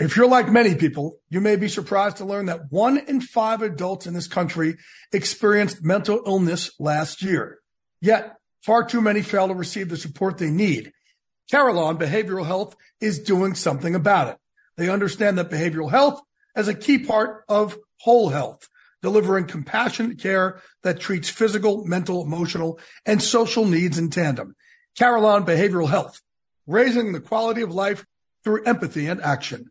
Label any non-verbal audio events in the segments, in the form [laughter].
If you're like many people, you may be surprised to learn that one in five adults in this country experienced mental illness last year. Yet, far too many fail to receive the support they need. Carelon Behavioral Health is doing something about it. They understand that behavioral health is a key part of whole health, delivering compassionate care that treats physical, mental, emotional, and social needs in tandem. Carelon Behavioral Health, raising the quality of life through empathy and action.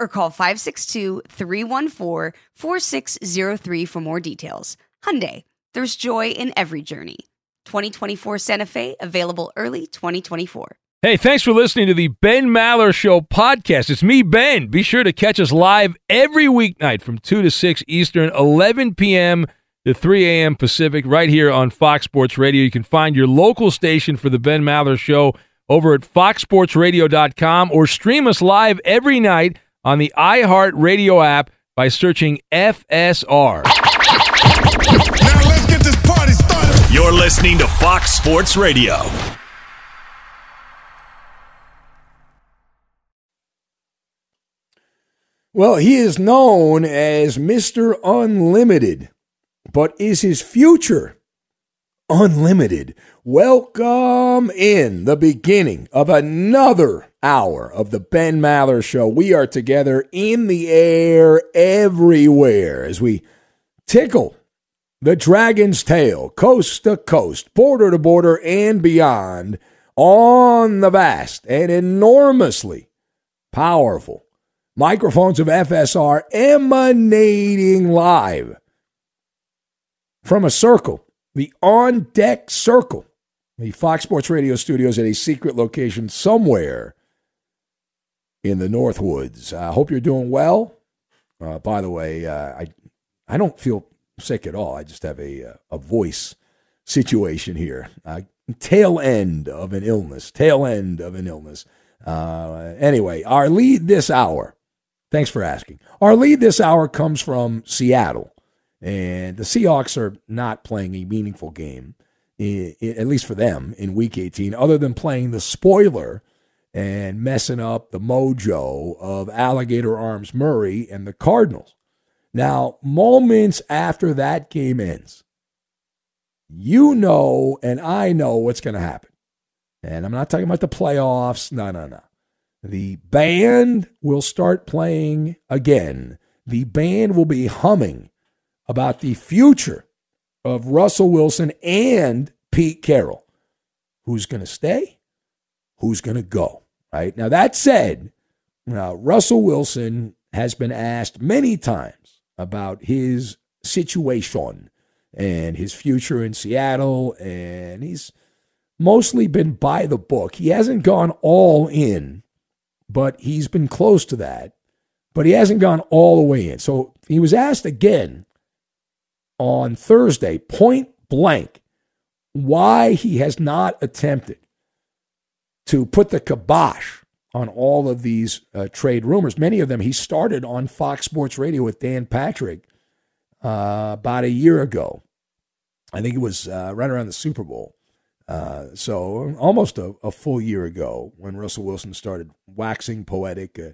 or call 562-314-4603 for more details. Hyundai, there's joy in every journey. 2024 Santa Fe, available early 2024. Hey, thanks for listening to the Ben Maller Show podcast. It's me, Ben. Be sure to catch us live every weeknight from 2 to 6 Eastern, 11 p.m. to 3 a.m. Pacific, right here on Fox Sports Radio. You can find your local station for the Ben Maller Show over at foxsportsradio.com or stream us live every night on the iHeartRadio app by searching FSR. Now let's get this party started. You're listening to Fox Sports Radio. Well, he is known as Mr. Unlimited, but is his future unlimited? Welcome in the beginning of another hour of the Ben Maller Show. We are together in the air everywhere as we tickle the dragon's tail, coast to coast, border to border, and beyond on the vast and enormously powerful microphones of FSR emanating live from a circle, the on deck circle, the Fox Sports Radio studios at a secret location somewhere in the Northwoods. I uh, hope you're doing well. Uh, by the way, uh, I I don't feel sick at all. I just have a uh, a voice situation here. Uh, tail end of an illness. Tail end of an illness. Anyway, our lead this hour. Thanks for asking. Our lead this hour comes from Seattle, and the Seahawks are not playing a meaningful game. at least for them, in Week 18, other than playing the spoiler and messing up the mojo of Alligator Arms Murray and the Cardinals. Now, moments after that game ends, you know and I know what's going to happen. And I'm not talking about the playoffs. No, no, no. The band will start playing again. The band will be humming about the future of Russell Wilson and Pete Carroll. Who's going to stay? Who's going to go? Right? Now, that said, now, Russell Wilson has been asked many times about his situation and his future in Seattle, and he's mostly been by the book. He hasn't gone all in, but he's been close to that, but he hasn't gone all the way in. So he was asked again on Thursday, point blank, why he has not attempted to put the kibosh on all of these uh, trade rumors. Many of them he started on Fox Sports Radio with Dan Patrick uh, about a year ago. I think it was uh, right around the Super Bowl. Uh, so almost a, a, full year ago when Russell Wilson started waxing poetic uh,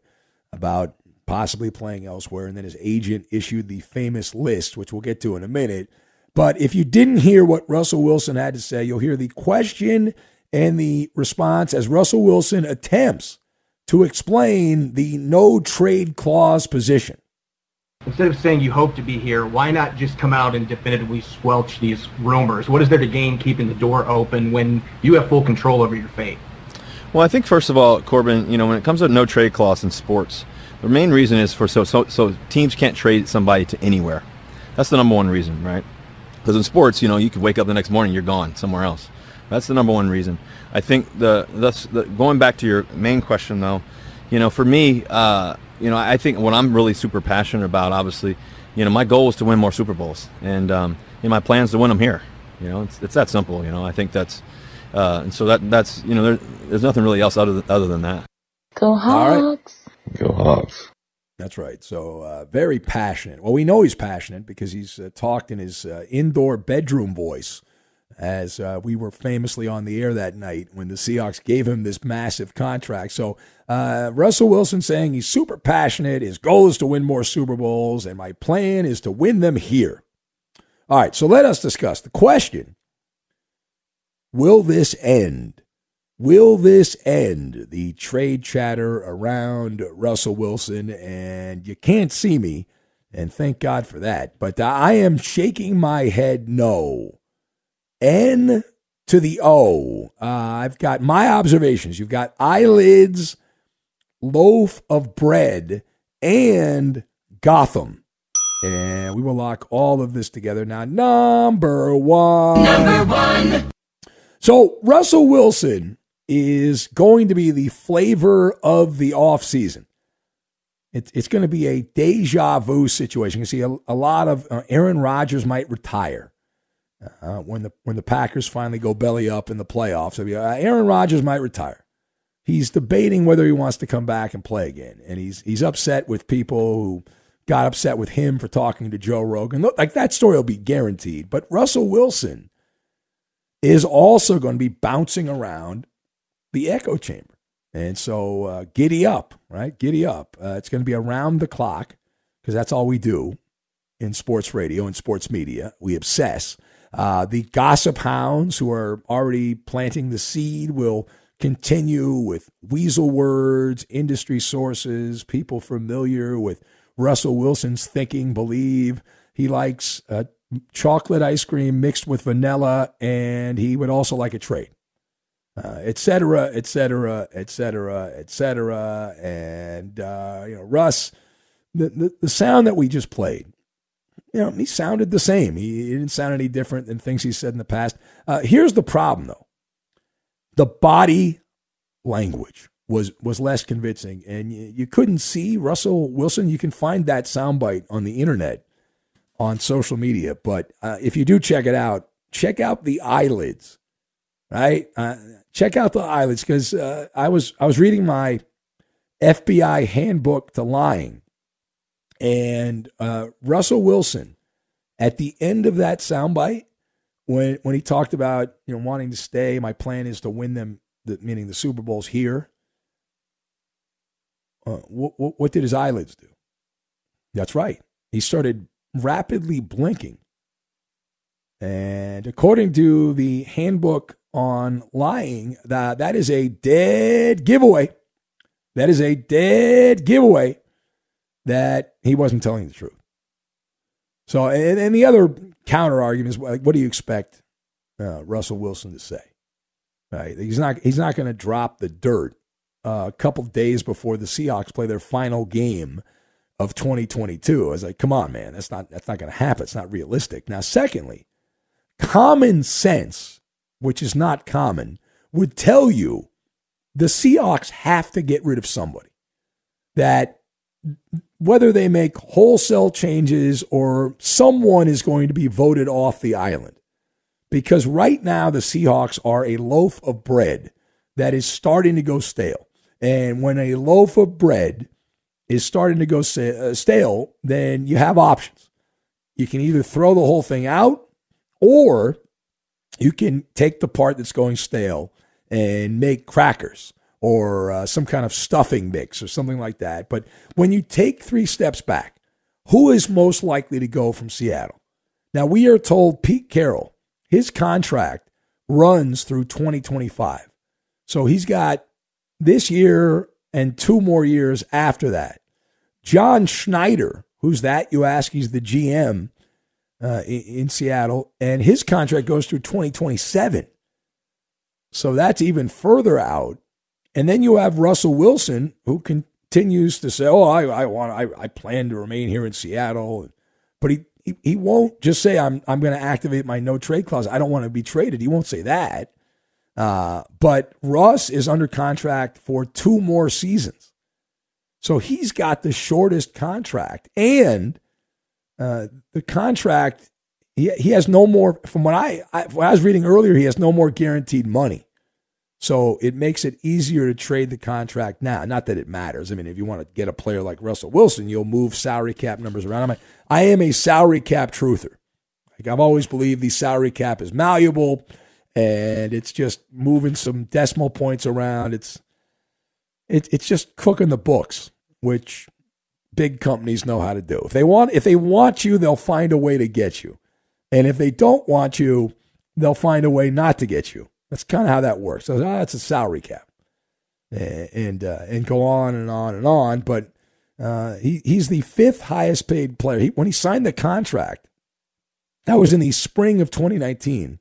about possibly playing elsewhere, and then his agent issued the famous list, which we'll get to in a minute. But if you didn't hear what Russell Wilson had to say, you'll hear the question and the response as Russell Wilson attempts to explain the no trade clause position. Instead of saying you hope to be here, why not just come out and definitively squelch these rumors? What is there to gain keeping the door open when you have full control over your fate? Well, I think first of all, Corbin, you know, when it comes to no trade clause in sports, the main reason is for so so so teams can't trade somebody to anywhere. That's the number one reason, right? Because in sports, you know, you could wake up the next morning, you're gone somewhere else. That's the number one reason. I think the that's the, going back to your main question though, you know, for me, uh, you know, I think what I'm really super passionate about, obviously, you know, my goal is to win more Super Bowls, and um, you know, my plans to win them here. You know, it's, it's that simple. You know, I think that's, uh, and so that that's you know, there, there's nothing really else other than, other than that. Go Hawks. Go Hawks. That's right. So uh, very passionate. Well, we know he's passionate because he's uh, talked in his uh, indoor bedroom voice, as uh, we were famously on the air that night when the Seahawks gave him this massive contract. So uh, Russell Wilson saying he's super passionate. His goal is to win more Super Bowls, and my plan is to win them here. All right. So let us discuss the question: Will this end? Will this end the trade chatter around Russell Wilson? And you can't see me, and thank God for that. But I am shaking my head no. N to the O. have uh, got my observations. You've got eyelids, loaf of bread, and Gotham. And we will lock all of this together now. Number one. Number one. So, Russell Wilson is going to be the flavor of the offseason. It's, it's going to be a deja vu situation. You see a, a lot of uh, Aaron Rodgers might retire uh, when the when the Packers finally go belly up in the playoffs. Uh, Aaron Rodgers might retire. He's debating whether he wants to come back and play again, and he's he's upset with people who got upset with him for talking to Joe Rogan. Look, like that story will be guaranteed. But Russell Wilson is also going to be bouncing around the echo chamber. And so uh, giddy up, right? Giddy up. Uh, it's going to be around the clock because that's all we do in sports radio and sports media. We obsess. Uh, the gossip hounds who are already planting the seed will continue with weasel words, industry sources, people familiar with Russell Wilson's thinking believe he likes uh, chocolate ice cream mixed with vanilla, and he would also like a trade etc., etc., etc., cetera, et cetera, et cetera. And, uh, you know, Russ, the, the, the, sound that we just played, you know, he sounded the same. He, didn't sound any different than things he said in the past. Uh, here's the problem, though the body language was was less convincing, and you, you couldn't see Russell Wilson. You can find that soundbite on the internet, on social media. But uh, if you do check it out, check out the eyelids right? Uh, check out the eyelids because uh, I was I was reading my FBI handbook to lying, and uh, Russell Wilson at the end of that soundbite when when he talked about you know wanting to stay, my plan is to win them, the, meaning the Super Bowls here. Uh, what, what, what did his eyelids do? That's right. He started rapidly blinking. And according to the handbook on lying, that that is a dead giveaway. That is a dead giveaway that he wasn't telling the truth. So, and, and the other counter argument is, like, what do you expect uh, Russell Wilson to say? Right? He's not. He's not going to drop the dirt uh, a couple days before the Seahawks play their final game of 2022. I was like, come on, man, that's not that's not going to happen. It's not realistic. Now, secondly, common sense, which is not common, would tell you the Seahawks have to get rid of somebody. That whether they make wholesale changes or someone is going to be voted off the island. Because right now, the Seahawks are a loaf of bread that is starting to go stale. And when a loaf of bread is starting to go uh, stale, then you have options. You can either throw the whole thing out or you can take the part that's going stale and make crackers or uh, some kind of stuffing mix or something like that. But when you take three steps back, who is most likely to go from Seattle? Now, we are told Pete Carroll, his contract runs through 2025. So he's got this year and two more years after that. John Schneider, who's that? You ask, he's the GM uh, in, in Seattle, and his contract goes through 2027. So that's even further out. And then you have Russell Wilson, who continues to say, "Oh, I, I want, I, I plan to remain here in Seattle," but he he, he won't just say, "I'm I'm going to activate my no trade clause. I don't want to be traded." He won't say that. Uh, but Russ is under contract for two more seasons, so he's got the shortest contract, and uh, the contract he he has no more. From what I, I when I was reading earlier, he has no more guaranteed money. So it makes it easier to trade the contract now. Not that it matters. I mean, if you want to get a player like Russell Wilson, you'll move salary cap numbers around. I'm a, I am a salary cap truther. Like I've always believed the salary cap is malleable and it's just moving some decimal points around. It's it, it's just cooking the books, which big companies know how to do. If they want if they want you, they'll find a way to get you. And if they don't want you, they'll find a way not to get you. That's kind of how that works. So oh, that's a salary cap, and uh, and go on and on and on. But uh, he he's the fifth highest paid player. He, when he signed the contract, that was in the spring of 2019,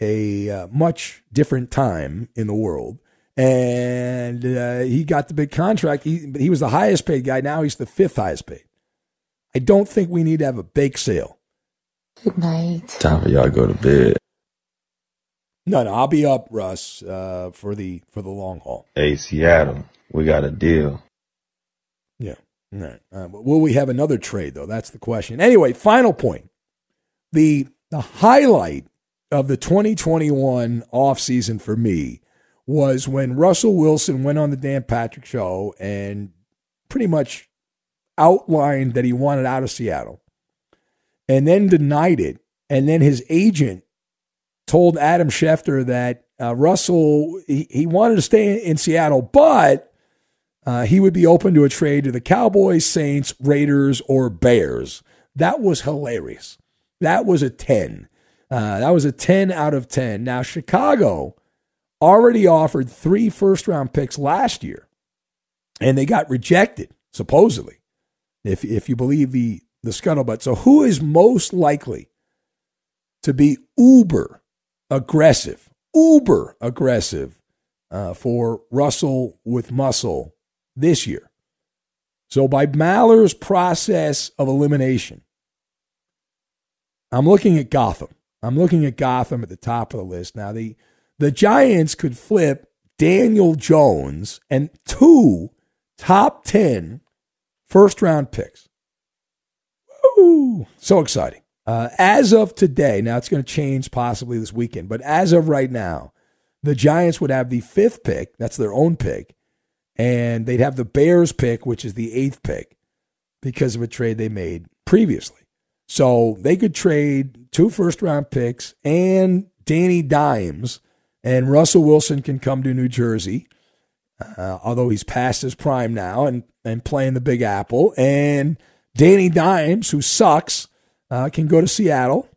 a uh, much different time in the world. And uh, he got the big contract. He, he was the highest paid guy. Now he's the fifth highest paid. I don't think we need to have a bake sale. Good night. Time for y'all to go to bed. No, no, I'll be up, Russ, uh, for the for the long haul. Hey, Seattle, we got a deal. Yeah. All right. Uh, will we have another trade though? That's the question. Anyway, final point. The the highlight of the 2021 offseason for me was when Russell Wilson went on the Dan Patrick show and pretty much outlined that he wanted out of Seattle and then denied it. And then his agent told Adam Schefter that uh, Russell he, he wanted to stay in Seattle, but uh, he would be open to a trade to the Cowboys, Saints, Raiders, or Bears. That was hilarious. That was a ten. Uh, that was a ten out of ten. Now Chicago already offered three first round picks last year, and they got rejected supposedly, if if you believe the the scuttlebutt. So who is most likely to be uber aggressive, uber aggressive uh, for Russell with muscle this year. So, by Maller's process of elimination, I'm looking at Gotham. I'm looking at Gotham at the top of the list. Now, the, the Giants could flip Daniel Jones and two top 10 first round picks. Woo! So exciting. Uh, as of today, now it's going to change possibly this weekend, but as of right now, the Giants would have the fifth pick. That's their own pick. And they'd have the Bears pick, which is the eighth pick because of a trade they made previously. So they could trade two first round picks and Danny Dimes, and Russell Wilson can come to New Jersey, uh, although he's past his prime now and, and playing the Big Apple. And Danny Dimes, who sucks, uh, can go to Seattle,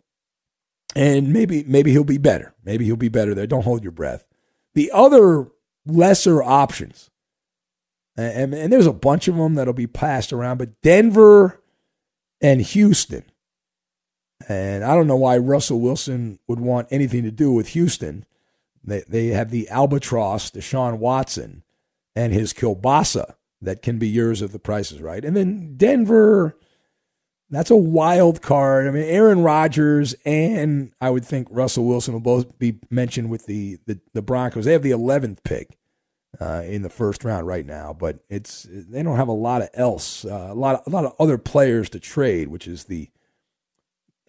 and maybe maybe he'll be better. Maybe he'll be better there. Don't hold your breath. The other lesser options, and, and there's a bunch of them that'll be passed around, but Denver and Houston. And I don't know why Russell Wilson would want anything to do with Houston. They, they have the albatross, Deshaun Watson, and his kielbasa that can be yours if the price is right. And then Denver, that's a wild card. I mean, Aaron Rodgers and I would think Russell Wilson will both be mentioned with the, the, the Broncos. They have the 11th pick uh, in the first round right now, but it's they don't have a lot of else, uh, a lot of, a lot of other players to trade, which is the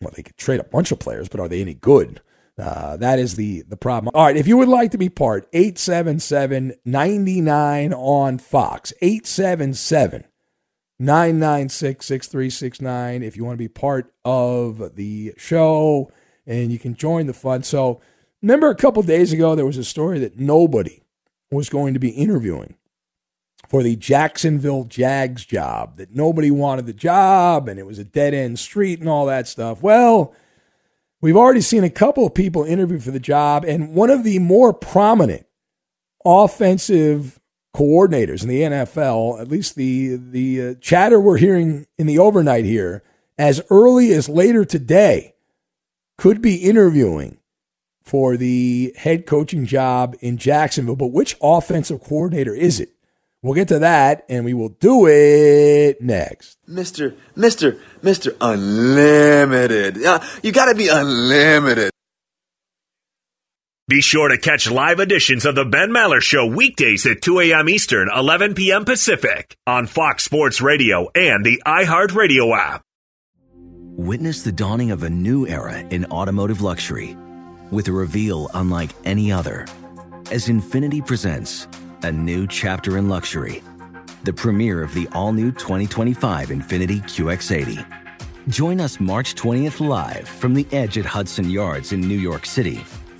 well, they could trade a bunch of players, but are they any good? Uh, that is the the problem. All right, if you would like to be part, 877-99 on Fox. 877 996 6369 if you want to be part of the show and you can join the fun. So, remember a couple days ago there was a story that nobody was going to be interviewing for the Jacksonville Jags job, that nobody wanted the job and it was a dead end street and all that stuff. Well, we've already seen a couple of people interview for the job, and one of the more prominent offensive coordinators in the NFL, at least the the uh, chatter we're hearing in the overnight here, as early as later today, could be interviewing for the head coaching job in Jacksonville. But which offensive coordinator is it? We'll get to that and we will do it next. Mr. Mr. Mr. Unlimited. Uh, you got to be unlimited. Be sure to catch live editions of the Ben Maller Show weekdays at 2 a.m. Eastern, 11 p.m. Pacific on Fox Sports Radio and the iHeartRadio app. Witness the dawning of a new era in automotive luxury with a reveal unlike any other as Infiniti presents a new chapter in luxury, the premiere of the all new 2025 Infiniti QX80. Join us March 20th live from the edge at Hudson Yards in New York City,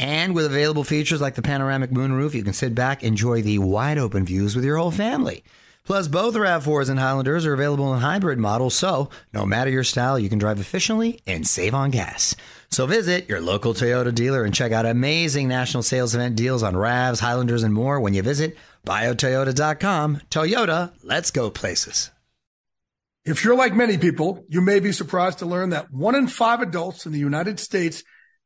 And with available features like the panoramic moonroof, you can sit back, enjoy the wide open views with your whole family. Plus, both RAV4s and Highlanders are available in hybrid models, so no matter your style, you can drive efficiently and save on gas. So visit your local Toyota dealer and check out amazing national sales event deals on RAVs, Highlanders, and more when you visit buyatoyota.com. Toyota, let's go places. If you're like many people, you may be surprised to learn that one in five adults in the United States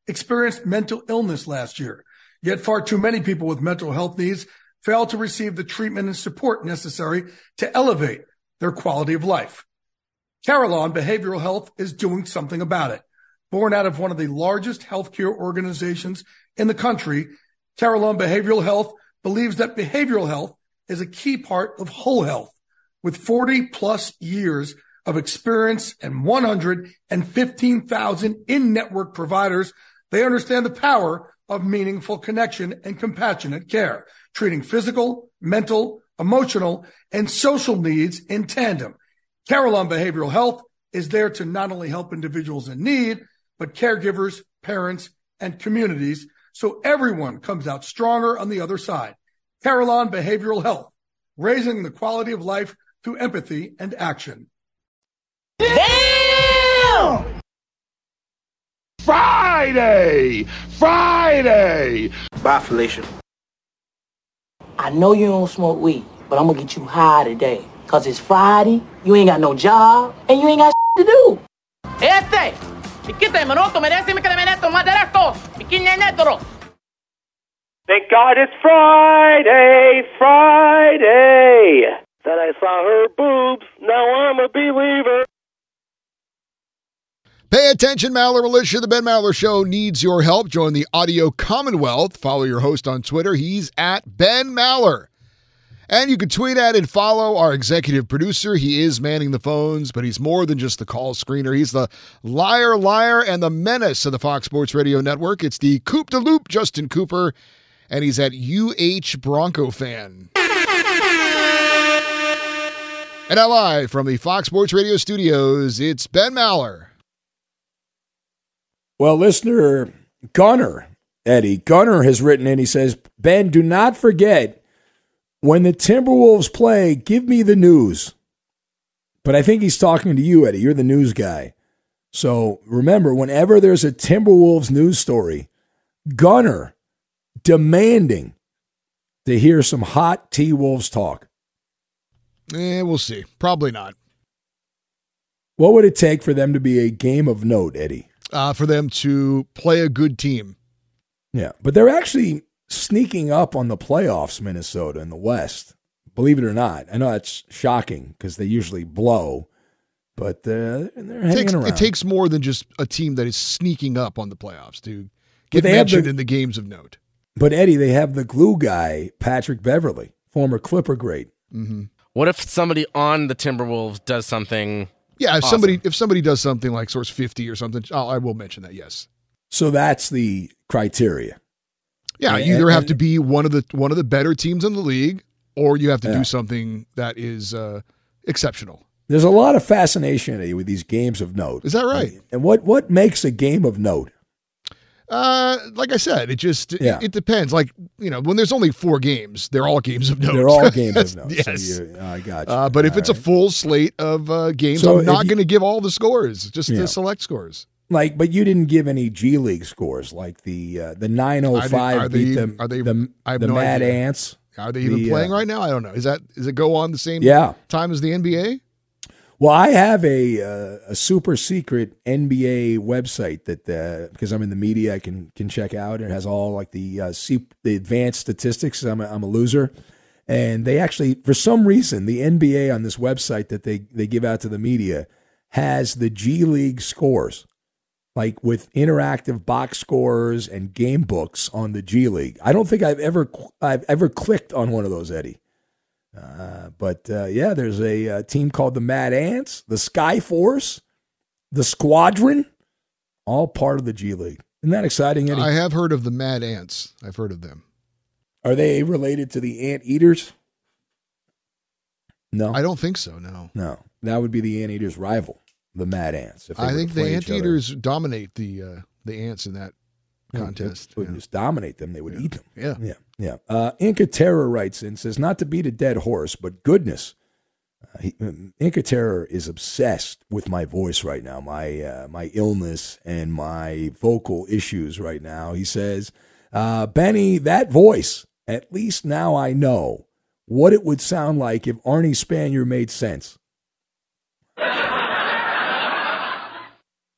experienced mental illness last year. Yet far too many people with mental health needs fail to receive the treatment and support necessary to elevate their quality of life. Carelon Behavioral Health is doing something about it. Born out of one of the largest healthcare organizations in the country, Carelon Behavioral Health believes that behavioral health is a key part of whole health. With 40 plus years of experience and 115,000 in-network providers, they understand the power of meaningful connection and compassionate care, treating physical, mental, emotional, and social needs in tandem. Carelon Behavioral Health is there to not only help individuals in need, but caregivers, parents, and communities so everyone comes out stronger on the other side. Carelon Behavioral Health, raising the quality of life through empathy and action. Damn! Friday! Friday! Bye, Felicia. I know you don't smoke weed, but I'm gonna get you high today. Cause it's Friday, you ain't got no job, and you ain't got to do. Este! Ikite minuto merece que le meneto más derecho. Ikinye netro. Thank God it's Friday, Friday. That I saw her boobs. Now I'm a believer. Pay attention, Maller Militia. The Ben Maller Show needs your help. Join the Audio Commonwealth. Follow your host on Twitter. He's at Ben Maller. And you can tweet at and follow our executive producer. He is manning the phones, but he's more than just the call screener. He's the liar, liar, and the menace of the Fox Sports Radio Network. It's the Coop de Loop, Justin Cooper, and he's at UH Bronco fan. And now live from the Fox Sports Radio studios, it's Ben Maller. Well, listener Gunner, Eddie, Gunner has written in. He says, Ben, do not forget when the Timberwolves play, give me the news. But I think he's talking to you, Eddie. You're the news guy. So remember, whenever there's a Timberwolves news story, Gunner demanding to hear some hot T Wolves talk. Eh, we'll see. Probably not. What would it take for them to be a game of note, Eddie? Uh, for them to play a good team. Yeah, but they're actually sneaking up on the playoffs, Minnesota in the West. Believe it or not, I know that's shocking because they usually blow, but uh, they're hanging it takes, around. It takes more than just a team that is sneaking up on the playoffs to get mentioned the, in the games of note. But Eddie, they have the glue guy, Patrick Beverley, former Clipper great. Mm-hmm. What if somebody on the Timberwolves does something? Yeah, if awesome? somebody if somebody does something like Source Fifty or something, I'll, I will mention that. Yes. So that's the criteria. Yeah, And- you either and- have to be one of the one of the better teams in the league, or you have to Yeah. do something that is uh, exceptional. There's a lot of fascination with these games of note. Is that right? And what what makes a game of note? Uh, like I said, it just Yeah. it, it depends. Like you know, when there's only four games, they're all games of note. They're all [laughs] games of note. yes. So you, I got you. Uh, but if All it's a full slate of uh, games, So I'm not going to give all the scores, just Yeah. the select scores. Like, but you didn't give any G League scores, like the uh, the nine oh Are they- are beat they- them. are they- the, I the no Mad idea. Ants? Are they even The, playing uh, right now? I don't know. Is that does it go on the same Yeah. time as the NBA? Well, I have a uh, a super secret NBA website that uh, because I'm in the media, I can can check out. It has all like the uh, the advanced statistics. I'm a, I'm a loser, and they actually, for some reason, the NBA on this website that they they give out to the media has the G League scores, like with interactive box scores and game books on the G League. I don't think I've ever I've ever clicked on one of those, Eddie. Uh, but uh, yeah, there's a, uh team called the Mad Ants, the Sky Force, the Squadron, all part of the G League. Isn't that exciting, Eddie? I have heard of the Mad Ants. I've heard of them. Are they related to the Ant Eaters? No, I don't think so. No, no. That would be the Ant Eaters' rival, the Mad Ants. if I think the Ant Eaters dominate the uh, the ants in that Yeah, contest. wouldn't just dominate them; they would eat them. Yeah. yeah, yeah. Uh, Inca Terror writes and says not to beat a dead horse, but goodness, uh, he, um, Inca Terror is obsessed with my voice right now, my uh, my illness and my vocal issues right now. He says, uh, Benny, that voice. At least now I know what it would sound like if Arnie Spanier made sense.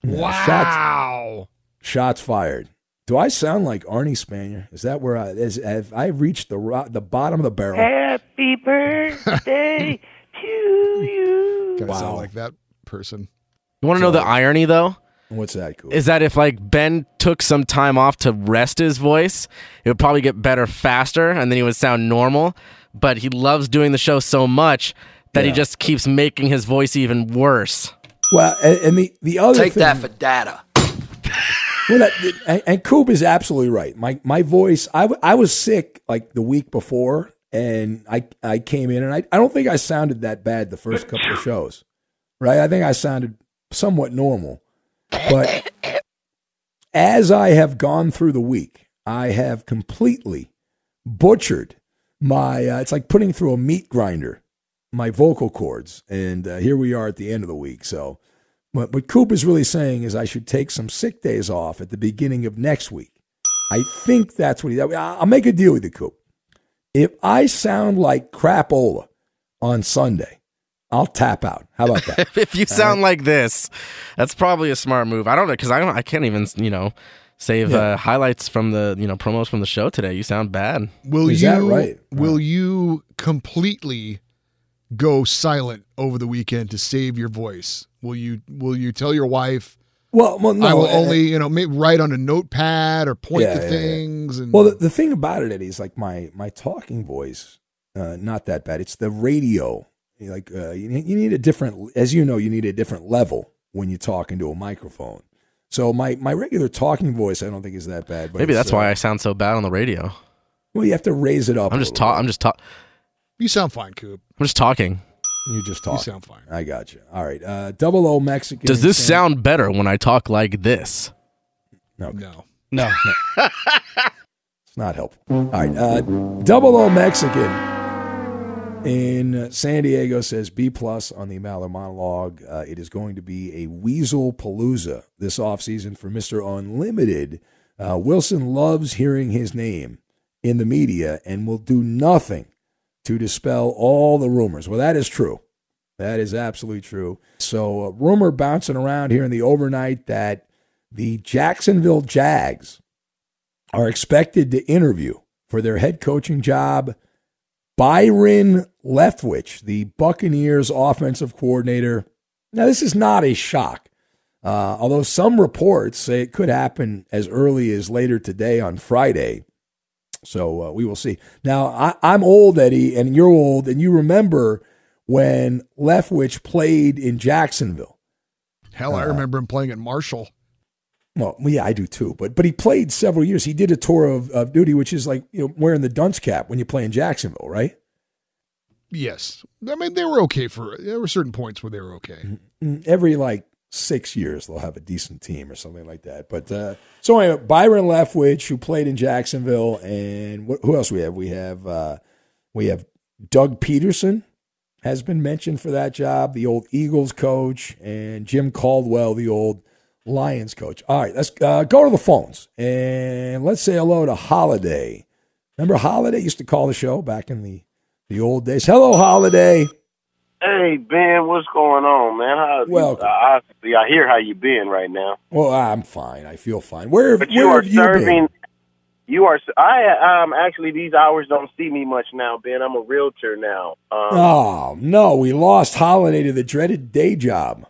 Yeah, shots- Wow. Shots fired. Do I sound like Arnie Spanier? Is that where I is, have I reached the ro- the bottom of the barrel? Happy birthday [laughs] to you. Gotta Wow. sound like that person. You want to know the irony though? What's that? Cool. Is that if like Ben took some time off to rest his voice, it would probably get better faster, and then he would sound normal. But he loves doing the show so much that he just keeps making his voice even worse. Well, and, and the the other Take thing, that for data. [laughs] Well, and, and Coop is absolutely right. My my voice. I, w- I was sick like the week before, and I I came in, and I, I don't think I sounded that bad the first couple of shows, right? I think I sounded somewhat normal, but as I have gone through the week, I have completely butchered my. Uh, it's like putting through a meat grinder my vocal cords, and uh, here we are at the end of the week. So, what, what Coop is really saying is I should take some sick days off at the beginning of next week. I think that's what he. I'll make a deal with you, Coop. If I sound like crapola on Sunday, I'll tap out. How about that? [laughs] if you sound like this, that's probably a smart move. I don't know because I don't. I can't even you know save Yeah. uh, highlights from the you know promos from the show today. You sound bad. Will Is you that right? will you completely go silent over the weekend to save your voice? Will you will you tell your wife Well, well, no, I will uh, only, you know, maybe write on a notepad or point Yeah, to yeah, yeah. things and Well, the, the thing about it, Eddie, is like my my talking voice, uh, not that bad. It's the radio. Like uh, you, need, you need a different, as you know, you need a different level when you talk into a microphone. So my my regular talking voice, I don't think is that bad. But Maybe that's uh, why I sound so bad on the radio. Well, you have to raise it up. I'm just little talk. I'm just talk. you sound fine, Coop. I'm just talking. You just talk. You sound fine. I got you. All right. Uh, double O Mexican. Does this San- sound better when I talk like this? No. No. No. It's not helpful. All right. Uh, Double O Mexican in San Diego says B plus on the Maller monologue. Uh, it is going to be a Weasel Palooza this offseason for Mr. Unlimited. Uh, Wilson loves hearing his name in the media and will do nothing to dispel all the rumors. Well, that is true. That is absolutely true. So, a rumor bouncing around here in the overnight that the Jacksonville Jags are expected to interview for their head coaching job Byron Leftwich, the Buccaneers offensive coordinator. Now, this is not a shock, uh, although some reports say it could happen as early as later today on Friday. So uh, we will see. Now, I, I'm old, Eddie, and you're old, and you remember when Leftwich played in Jacksonville. Hell, I remember him playing at Marshall. Well, yeah, I do too. But but he played several years. He did a tour of, of duty, which is like you know wearing the dunce cap when you play in Jacksonville, right? Yes. I mean, they were okay for there were certain points where they were okay. Mm, Every like six years they'll have a decent team or something like that. But uh, so anyway, Byron Leftwich, who played in Jacksonville, and wh- who else we have? We have uh, we have Doug Pederson has been mentioned for that job, the old Eagles coach, and Jim Caldwell, the old Lions coach. All right, let's uh, go to the phones and let's say hello to Holiday. Remember Holiday used to call the show back in the the old days. Hello, Holiday. Hey Ben, what's going on, man? How Welcome. You, I, I hear how you been right now. Well, I'm fine. I feel fine. Where, But where you are have you serving. been? You are. I um actually these hours don't see me much now, Ben. I'm a realtor now. Um, Oh no, we lost Holiday to the dreaded day job.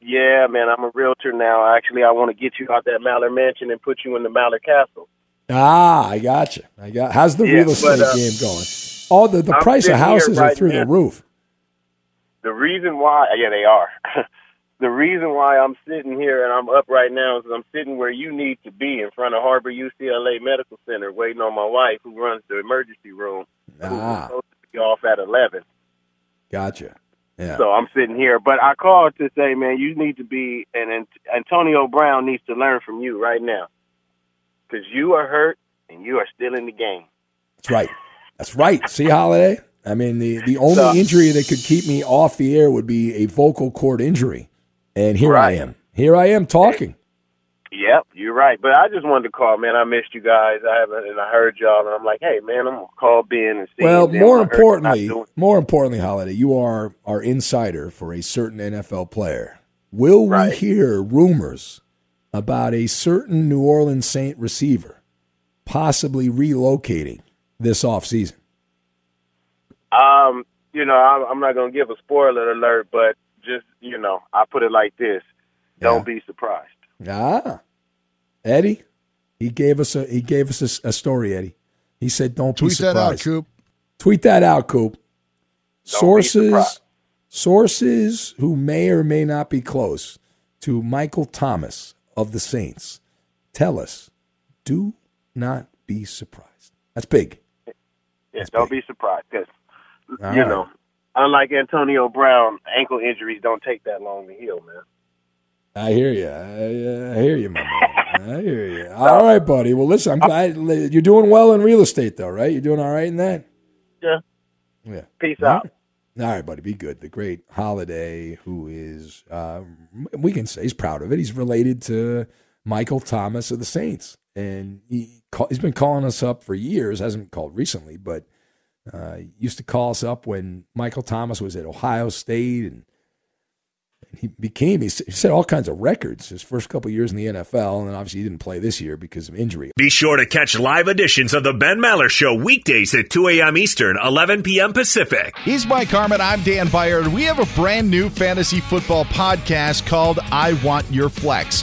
Yeah, man, I'm a realtor now. Actually, I want to get you out that Mallard Mansion and put you in the Mallard Castle. Ah, I got you. I got. How's the Yeah, real estate but, uh, game going? All the, the I'm price of houses are through now. the roof. The reason why, yeah, they are. [laughs] the reason why I'm sitting here and I'm up right now is I'm sitting where you need to be in front of Harbor UCLA Medical Center, waiting on my wife who runs the emergency room. Who's Ah, supposed to be off at 11. gotcha. Yeah. So I'm sitting here, but I called to say, man, you need to be, and Ant- Antonio Brown needs to learn from you right now, because you are hurt and you are still in the game. That's right. That's right. See, Holiday. I mean, the the only So- injury that could keep me off the air would be a vocal cord injury, and here I am. Here I am talking. Yep, you're right. But I just wanted to call, man. I missed you guys. I haven't, and I heard y'all, and I'm like, hey, man, I'm gonna call Ben and see. Well, more when I heard you're not importantly, more importantly, Holiday, you are our insider for a certain NFL player. Will we hear rumors about a certain New Orleans Saint receiver possibly relocating this offseason? Um, you know, I'm, I'm not gonna give a spoiler alert, but just you know, I put it like this: don't be surprised. Ah, Eddie, he gave us a he gave us a, a story. Eddie, he said, "Don't be surprised." Tweet that out. Coop. Tweet that out, Coop. Don't Sources, surprised. sources who may or may not be close to Michael Thomas of the Saints tell us, do not be surprised. That's big. Yeah, don't be surprised because All you right. know, unlike Antonio Brown, ankle injuries don't take that long to heal, man. I hear you. I, I hear you, my man. I hear you. All right, buddy. Well, listen, I'm glad you're doing well in real estate, though, right? You're doing all right in that. Yeah. Yeah. Peace All out. right. All right, buddy. Be good. The great Holiday, who is, uh, we can say he's proud of it. He's related to Michael Thomas of the Saints, and he call, he's been calling us up for years. Hasn't called recently, but uh, used to call us up when Michael Thomas was at Ohio State, and, and he became he s- set all kinds of records his first couple years in the NFL, and then obviously he didn't play this year because of injury. Be sure to catch live editions of the Ben Maller Show weekdays at 2 a.m. Eastern, 11 p.m. Pacific. He's Mike Harmon. I'm Dan Byer. and We have a brand new fantasy football podcast called I Want Your Flex.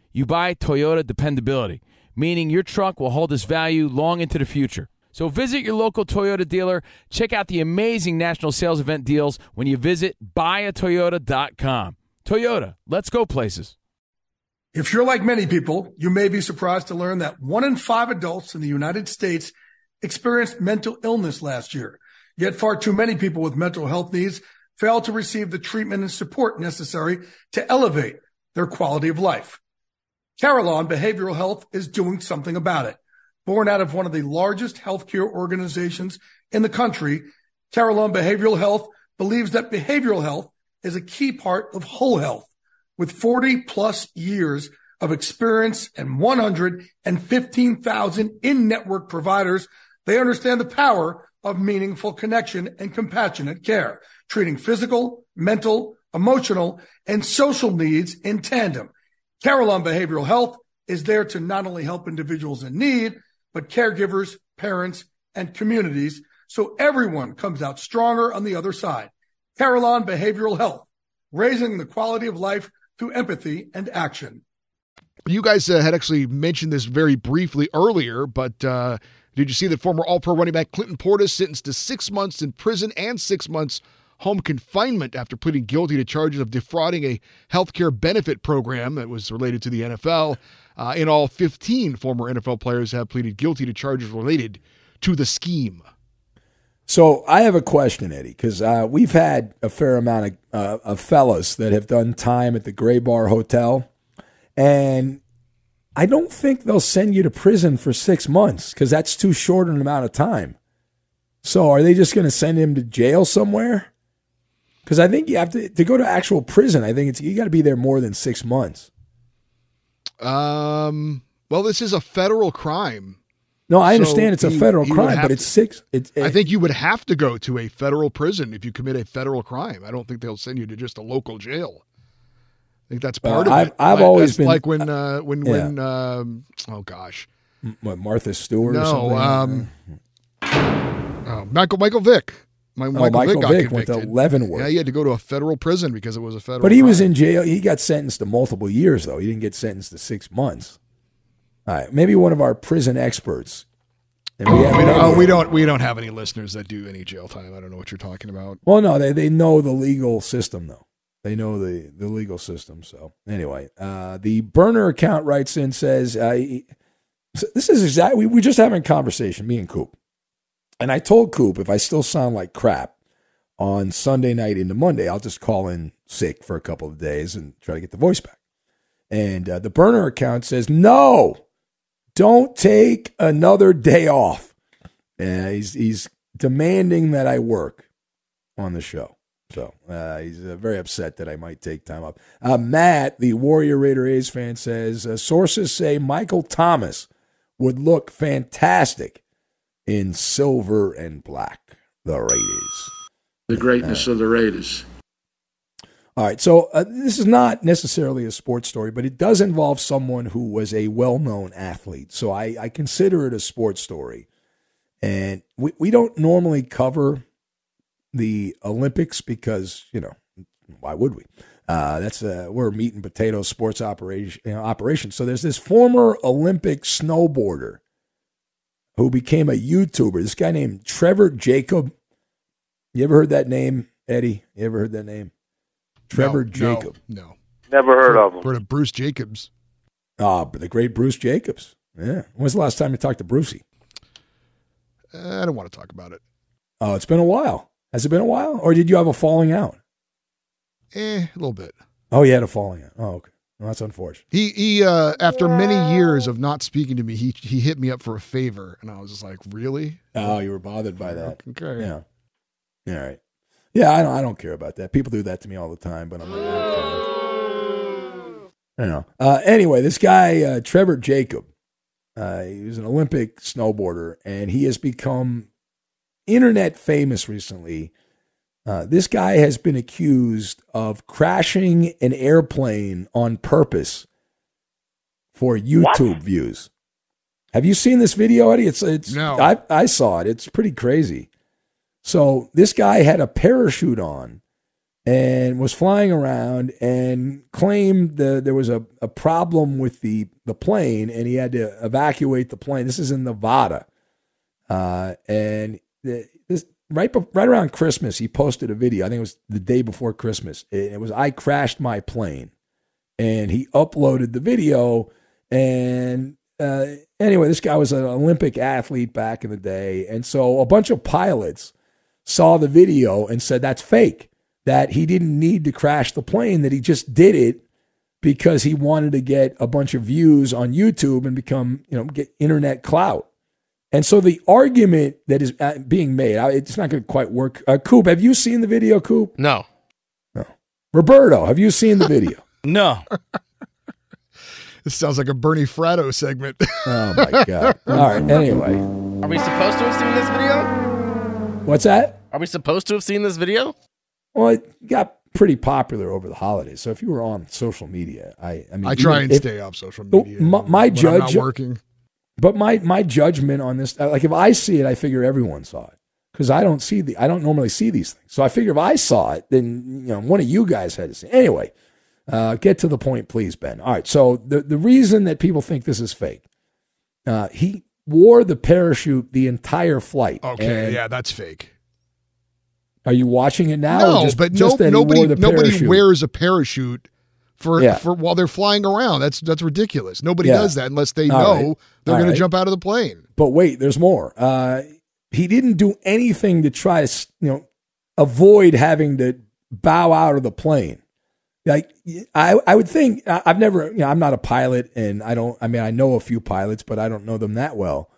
you buy Toyota dependability, meaning your truck will hold its value long into the future. So visit your local Toyota dealer. Check out the amazing national sales event deals when you visit buyatoyota.com. Toyota, let's go places. If you're like many people, you may be surprised to learn that one in five adults in the United States experienced mental illness last year. Yet far too many people with mental health needs fail to receive the treatment and support necessary to elevate their quality of life. Carelon Behavioral Health is doing something about it. Born out of one of the largest healthcare organizations in the country, Carelon Behavioral Health believes that behavioral health is a key part of whole health. With 40 plus years of experience and 115,000 in-network providers, they understand the power of meaningful connection and compassionate care, treating physical, mental, emotional, and social needs in tandem. Carelon Behavioral Health is there to not only help individuals in need, but caregivers, parents, and communities so everyone comes out stronger on the other side. Carelon Behavioral Health, raising the quality of life through empathy and action. You guys uh, had actually mentioned this very briefly earlier, but uh, did you see that former All Pro running back Clinton Portis sentenced to six months in prison and six months home confinement after pleading guilty to charges of defrauding a healthcare benefit program that was related to the NFL. Uh, in all, 15 former NFL players have pleaded guilty to charges related to the scheme. So I have a question, Eddie, because uh, we've had a fair amount of, uh, of fellas that have done time at the Gray Bar Hotel, and I don't think they'll send you to prison for six months because that's too short an amount of time. So are they just going to send him to jail somewhere? Because I think you have to to go to actual prison. I think it's you got to be there more than six months. Um. Well, this is a federal crime. No, I understand it's a federal crime, but it's six. It's, I think you would have to go to a federal prison if you commit a federal crime. I don't think they'll send you to just a local jail. I think that's part Uh, of I've- it. I've Like- always been- like when uh, when Yeah. when um, oh gosh, What, Martha Stewart or No, something? um, uh, Michael Michael Vick. My, Oh, Michael, Michael Vick got Vick went to. Leavenworth. Yeah, he had to go to a federal prison because it was a federal. But he was in jail. He got sentenced to multiple years, though. He didn't get sentenced to six months. All right, maybe one of our prison experts. We have We don't, oh, we don't. We don't have any listeners that do any jail time. I don't know what you're talking about. Well, no, they, they know the legal system, though. They know the, the legal system. So, anyway, uh, the burner account writes in, says, uh, he- this is exactly, we were just having a conversation, me and Coop. And I told Coop if I still sound like crap on Sunday night into Monday, I'll just call in sick for a couple of days and try to get the voice back. And uh, the burner account says, no, don't take another day off. Uh, he's, he's demanding that I work on the show. So uh, he's uh, very upset that I might take time off. Uh, Matt, the Warrior Raider A's fan, says uh, sources say Michael Thomas would look fantastic in silver and black. The Raiders. The greatness of the Raiders. All right, so uh, this is not necessarily a sports story, but it does involve someone who was a well-known athlete. So I, I consider it a sports story, and we we don't normally cover the Olympics because you know why would we? Uh, that's a, we're a meat and potato sports operation. You know, operation. So there's this former Olympic snowboarder who became a YouTuber. This guy named Trevor Jacob. You ever heard that name, Eddie? You ever heard that name? Trevor No, Jacob. No, no. Never heard of him. Heard of Bruce Jacobs. Ah, but the great Bruce Jacobs. Yeah. When's the last time you talked to Brucey? Uh, I don't want to talk about it. Oh, it's been a while. Has it been a while? Or did you have a falling out? Eh, a little bit. Oh, you had a falling out. Oh, okay. Well, that's unfortunate. He he. Uh, after many years of not speaking to me, he he hit me up for a favor, and I was just like, really? Oh, you were bothered by that. Okay. Yeah. All right. Yeah, I don't. I don't care about that. People do that to me all the time, but I'm like, "Ah, fine." I don't know. Uh, anyway, this guy uh, Trevor Jacob, uh, he was an Olympic snowboarder, and he has become internet famous recently. Uh, this guy has been accused of crashing an airplane on purpose for YouTube views. Have you seen this video, Eddie? It's it's No. I I saw it. It's pretty crazy. So this guy had a parachute on and was flying around and claimed that there was a, a problem with the, the plane and he had to evacuate the plane. This is in Nevada. Uh, and the, this right, right around Christmas, he posted a video. I think it was the day before Christmas. It, it was, I crashed my plane. And he uploaded the video. And uh, anyway this guy was an olympic athlete back in the day. And so a bunch of pilots saw the video and said that's fake. That he didn't need to crash the plane that he just did it because he wanted to get a bunch of views on youtube and become you know get internet clout and so the argument that is uh, being made, it's not going to quite work uh, coop have you seen the video coop No. No. Roberto have you seen the video [laughs] No. [laughs] This sounds like a Bernie Fratto segment. [laughs] Oh my god! All right. Anyway, Are we supposed to have seen this video? what's that? Are we supposed to have seen this video? Well, it got pretty popular over the holidays. So if you were on social media, I, I mean, I try and if- stay off social Oh, media. My, my when I'm not judge, working. But my my judgment on this, like if I see it, I figure everyone saw it because I don't see the, I don't normally see these things. So I figure if I saw it, then you know one of you guys had to see. It. Anyway, uh, get to the point, please, Ben. All right. So the the reason that people think this is fake, uh, he wore the parachute the entire flight. Okay, yeah, that's fake. Are you watching it now? no, just, but just no, nobody nobody parachute? wears a parachute for Yeah. for while they're flying around. That's that's ridiculous. Nobody Yeah. does that unless they All know right. they're going right. to jump out of the plane. But wait, there's more. Uh, he didn't do anything to try to, you know, avoid having to bow out of the plane. Like I, I would think I've never, you know, I'm not a pilot, and I don't. I mean, I know a few pilots, but I don't know them that well.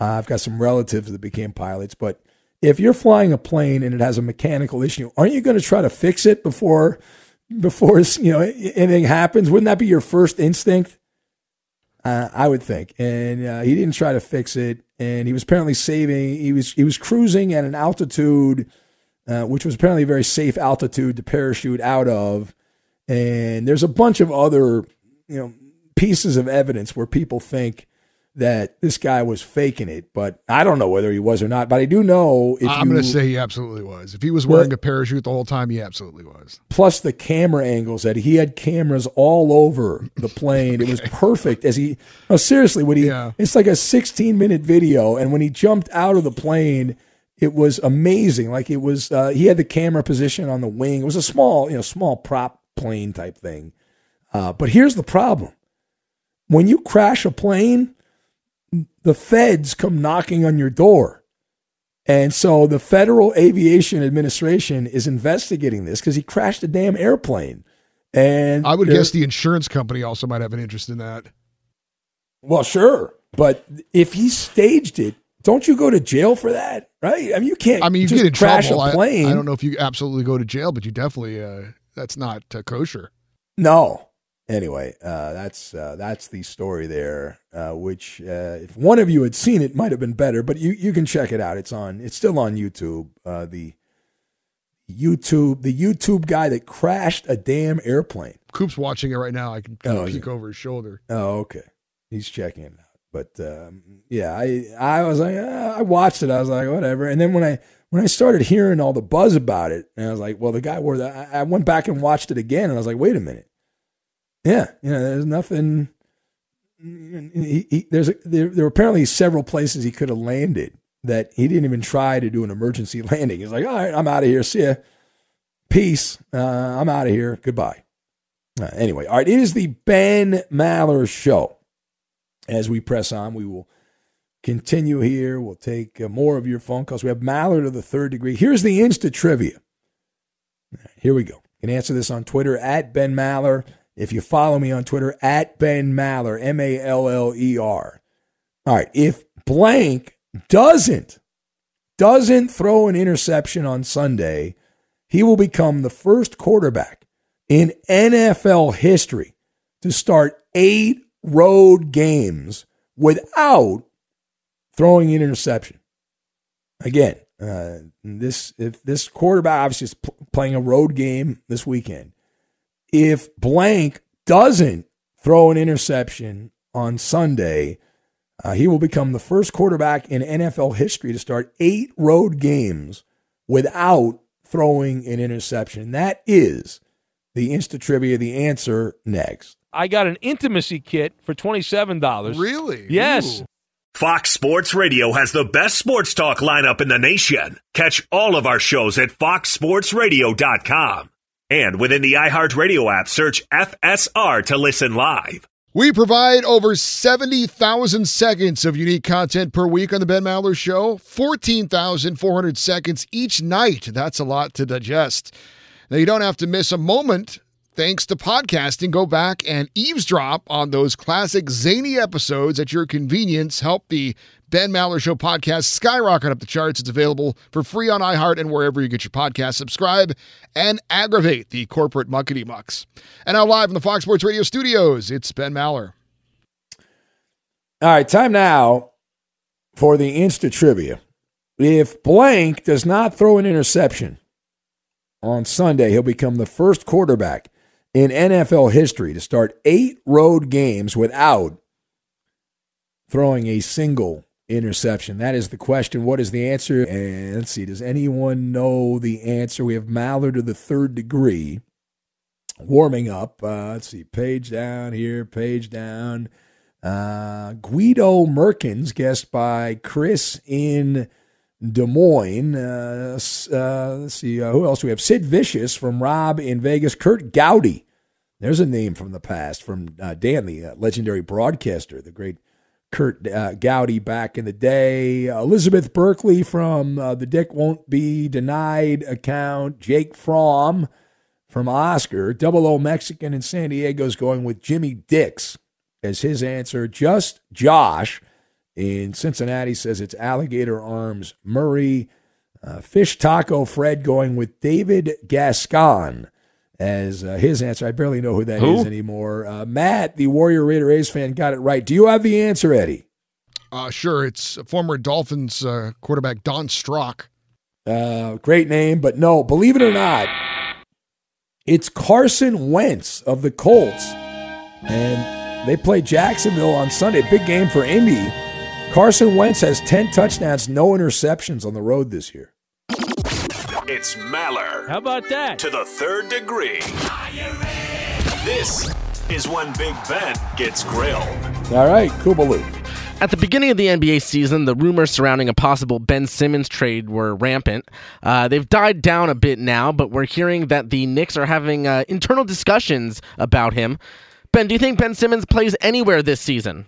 Uh, I've got some relatives that became pilots, but if you're flying a plane and it has a mechanical issue, aren't you going to try to fix it before, before [laughs] you know anything happens? Wouldn't that be your first instinct? Uh, I would think, and uh, he didn't try to fix it. And he was apparently saving. He was he was cruising at an altitude, uh, which was apparently a very safe altitude to parachute out of. And there's a bunch of other, you know, pieces of evidence where people think that this guy was faking it, but I don't know whether he was or not. But I do know if I'm going to say he absolutely was. If he was wearing a parachute the whole time, he absolutely was. plus the camera angles that he had cameras all over the plane. It was [laughs] perfect as he no seriously when he it's like a 16 minute video and when he jumped out of the plane it was amazing like it was uh, he had the camera position on the wing it was a small you know small prop plane type thing uh, but here's the problem when you crash a plane the feds come knocking on your door and so the Federal Aviation Administration is investigating this because he crashed a damn airplane. And I would guess the insurance company also might have an interest in that. well, sure, but if he staged it, don't you go to jail for that? Right? I mean, you can't. I mean, you just get in crash trouble. a I- plane. I, don't know if you absolutely go to jail, but you definitely uh, that's not uh, kosher. No. Anyway, uh, that's uh, that's the story there. Uh, which, uh, if one of you had seen it, might have been better. But you you can check it out. It's on. It's still on YouTube. Uh, the YouTube the YouTube guy that crashed a damn airplane. Coop's watching it right now. I can Oh, peek it? over his shoulder. Oh, okay. He's checking it out. But um, yeah, I I was like, uh, I watched it. I was like, whatever. And then when I when I started hearing all the buzz about it, and I was like, well, the guy wore that. I I went back and watched it again, and I was like, wait a minute. Yeah, you know, there's nothing. He, he, there's a, there, there were apparently several places he could have landed that he didn't even try to do an emergency [laughs] landing. He's like, all right, I'm out of here. See ya. Peace. Uh, I'm out of here. Goodbye. Uh, anyway, all right, it is the Ben Maller Show. As we press on, we will continue here. We'll take uh, more of your phone calls. We have Maller to the third degree. Here's the Insta trivia. Right, Here we go. You can answer this on Twitter at Ben Maller. If you follow me on Twitter at Ben Maller, M A L L E R. All right. If blank doesn't doesn't throw an interception on Sunday, he will become the first quarterback in NFL history to start eight road games without throwing an interception. Again, uh, this if this quarterback obviously is pl- playing a road game this weekend. If blank doesn't throw an interception on Sunday, uh, he will become the first quarterback in NFL history to start eight road games without throwing an interception. That is the Insta Trivia. The answer next. I got an intimacy kit for $27. Really? Yes. Fox Sports Radio has the best sports talk lineup in the nation. Catch all of our shows at foxsportsradio.com. And within the iHeartRadio app, search FSR to listen live. We provide over 70,000 seconds of unique content per week on the Ben Maller Show, 14,400 seconds each night. That's a lot to digest. Now, you don't have to miss a moment thanks to podcasting. Go back and eavesdrop on those classic zany episodes at your convenience. Help the Ben Maller Show podcast skyrocket up the charts. It's available for free on iHeart and wherever you get your podcast. Subscribe and aggravate the corporate muckety mucks. And now, live in the Fox Sports Radio studios, it's Ben Maller. All right, time now for the Insta Trivia. If blank does not throw an interception on Sunday, he'll become the first quarterback in NFL history to start eight road games without throwing a single interception. That is the question. What is the answer? And let's see, does anyone know the answer? We have Maller to the third degree warming up. Uh, let's see, page down here, page down. Uh, Guido Merkens, guessed by Chris in Des Moines. Uh, uh, let's see, uh, who else? We have Sid Vicious from Rob in Vegas. Kurt Gowdy. There's a name from the past from uh, Dan, the uh, legendary broadcaster, the great Kurt uh, Gowdy back in the day. Elizabeth Berkley from the Dick Won't Be Denied account. Jake Fromm from Oscar. Double O Mexican in San Diego's going with Jimmy Dix as his answer. Just Josh in Cincinnati says it's Alligator Arms Murray. Uh, Fish Taco Fred going with David Gascon as uh, his answer. I barely know who that is Who? anymore. Uh, Matt, the Warrior Raider A's fan, got it right. Do you have the answer, Eddie? Uh, sure, it's former Dolphins uh, quarterback Don Strock. Uh, great name, but no, believe it or not, it's Carson Wentz of the Colts. And They play Jacksonville on Sunday. Big game for Indy. Carson Wentz has 10 touchdowns, no interceptions on the road this year. It's Maller. How about that? To the third degree. This is when Big Ben gets grilled. All right, Kubaloo. At the beginning of the NBA season, the rumors surrounding a possible Ben Simmons trade were rampant. Uh, they've died down a bit now, but we're hearing that the Knicks are having uh, internal discussions about him. Ben, do you think Ben Simmons plays anywhere this season?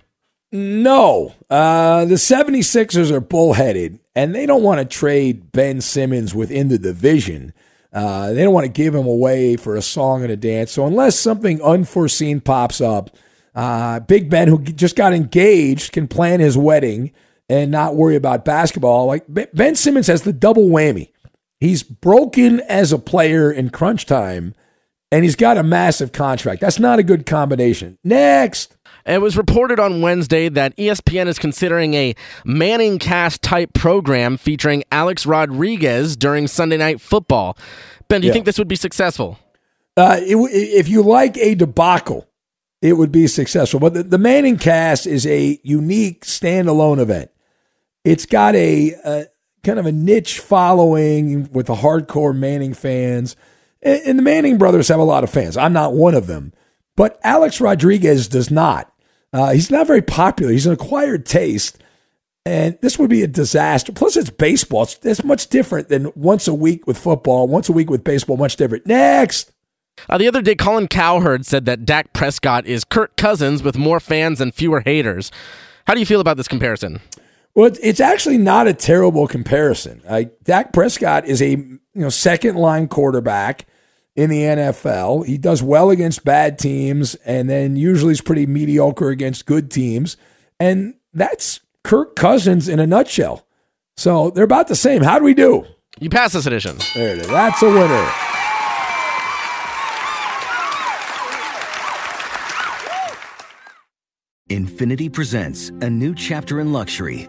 No. Uh, the 76ers are bullheaded, and they don't want to trade Ben Simmons within the division. Uh, they don't want to give him away for a song and a dance. So, unless something unforeseen pops up, uh, Big Ben, who just got engaged, can plan his wedding and not worry about basketball. Like Ben Simmons has the double whammy. He's broken as a player in crunch time, and he's got a massive contract. That's not a good combination. Next. It was reported on Wednesday that ESPN is considering a Manning cast type program featuring Alex Rodriguez during Sunday Night Football. Ben, do you Yeah. think this would be successful? Uh, it, if you like a debacle, it would be successful. But the, the Manning cast is a unique standalone event. It's got a, a kind of a niche following with the hardcore Manning fans. And, and the Manning brothers have a lot of fans. I'm not one of them. But Alex Rodriguez does not. Uh, he's not very popular. He's an acquired taste. And this would be a disaster. Plus, it's baseball. It's, it's much different than once a week with football, once a week with baseball, much different. Next. Uh, the other day, Colin Cowherd said that Dak Prescott is Kirk Cousins with more fans and fewer haters. How do you feel about this comparison? Well, it's- actually not a terrible comparison. Like Dak Prescott is a you know second line quarterback in the NFL. He does well against bad teams, and then usually is pretty mediocre against good teams. And that's Kirk Cousins in a nutshell. So they're about the same. How do we do? You pass this edition. There it is. That's a winner. Infiniti presents a new chapter in luxury,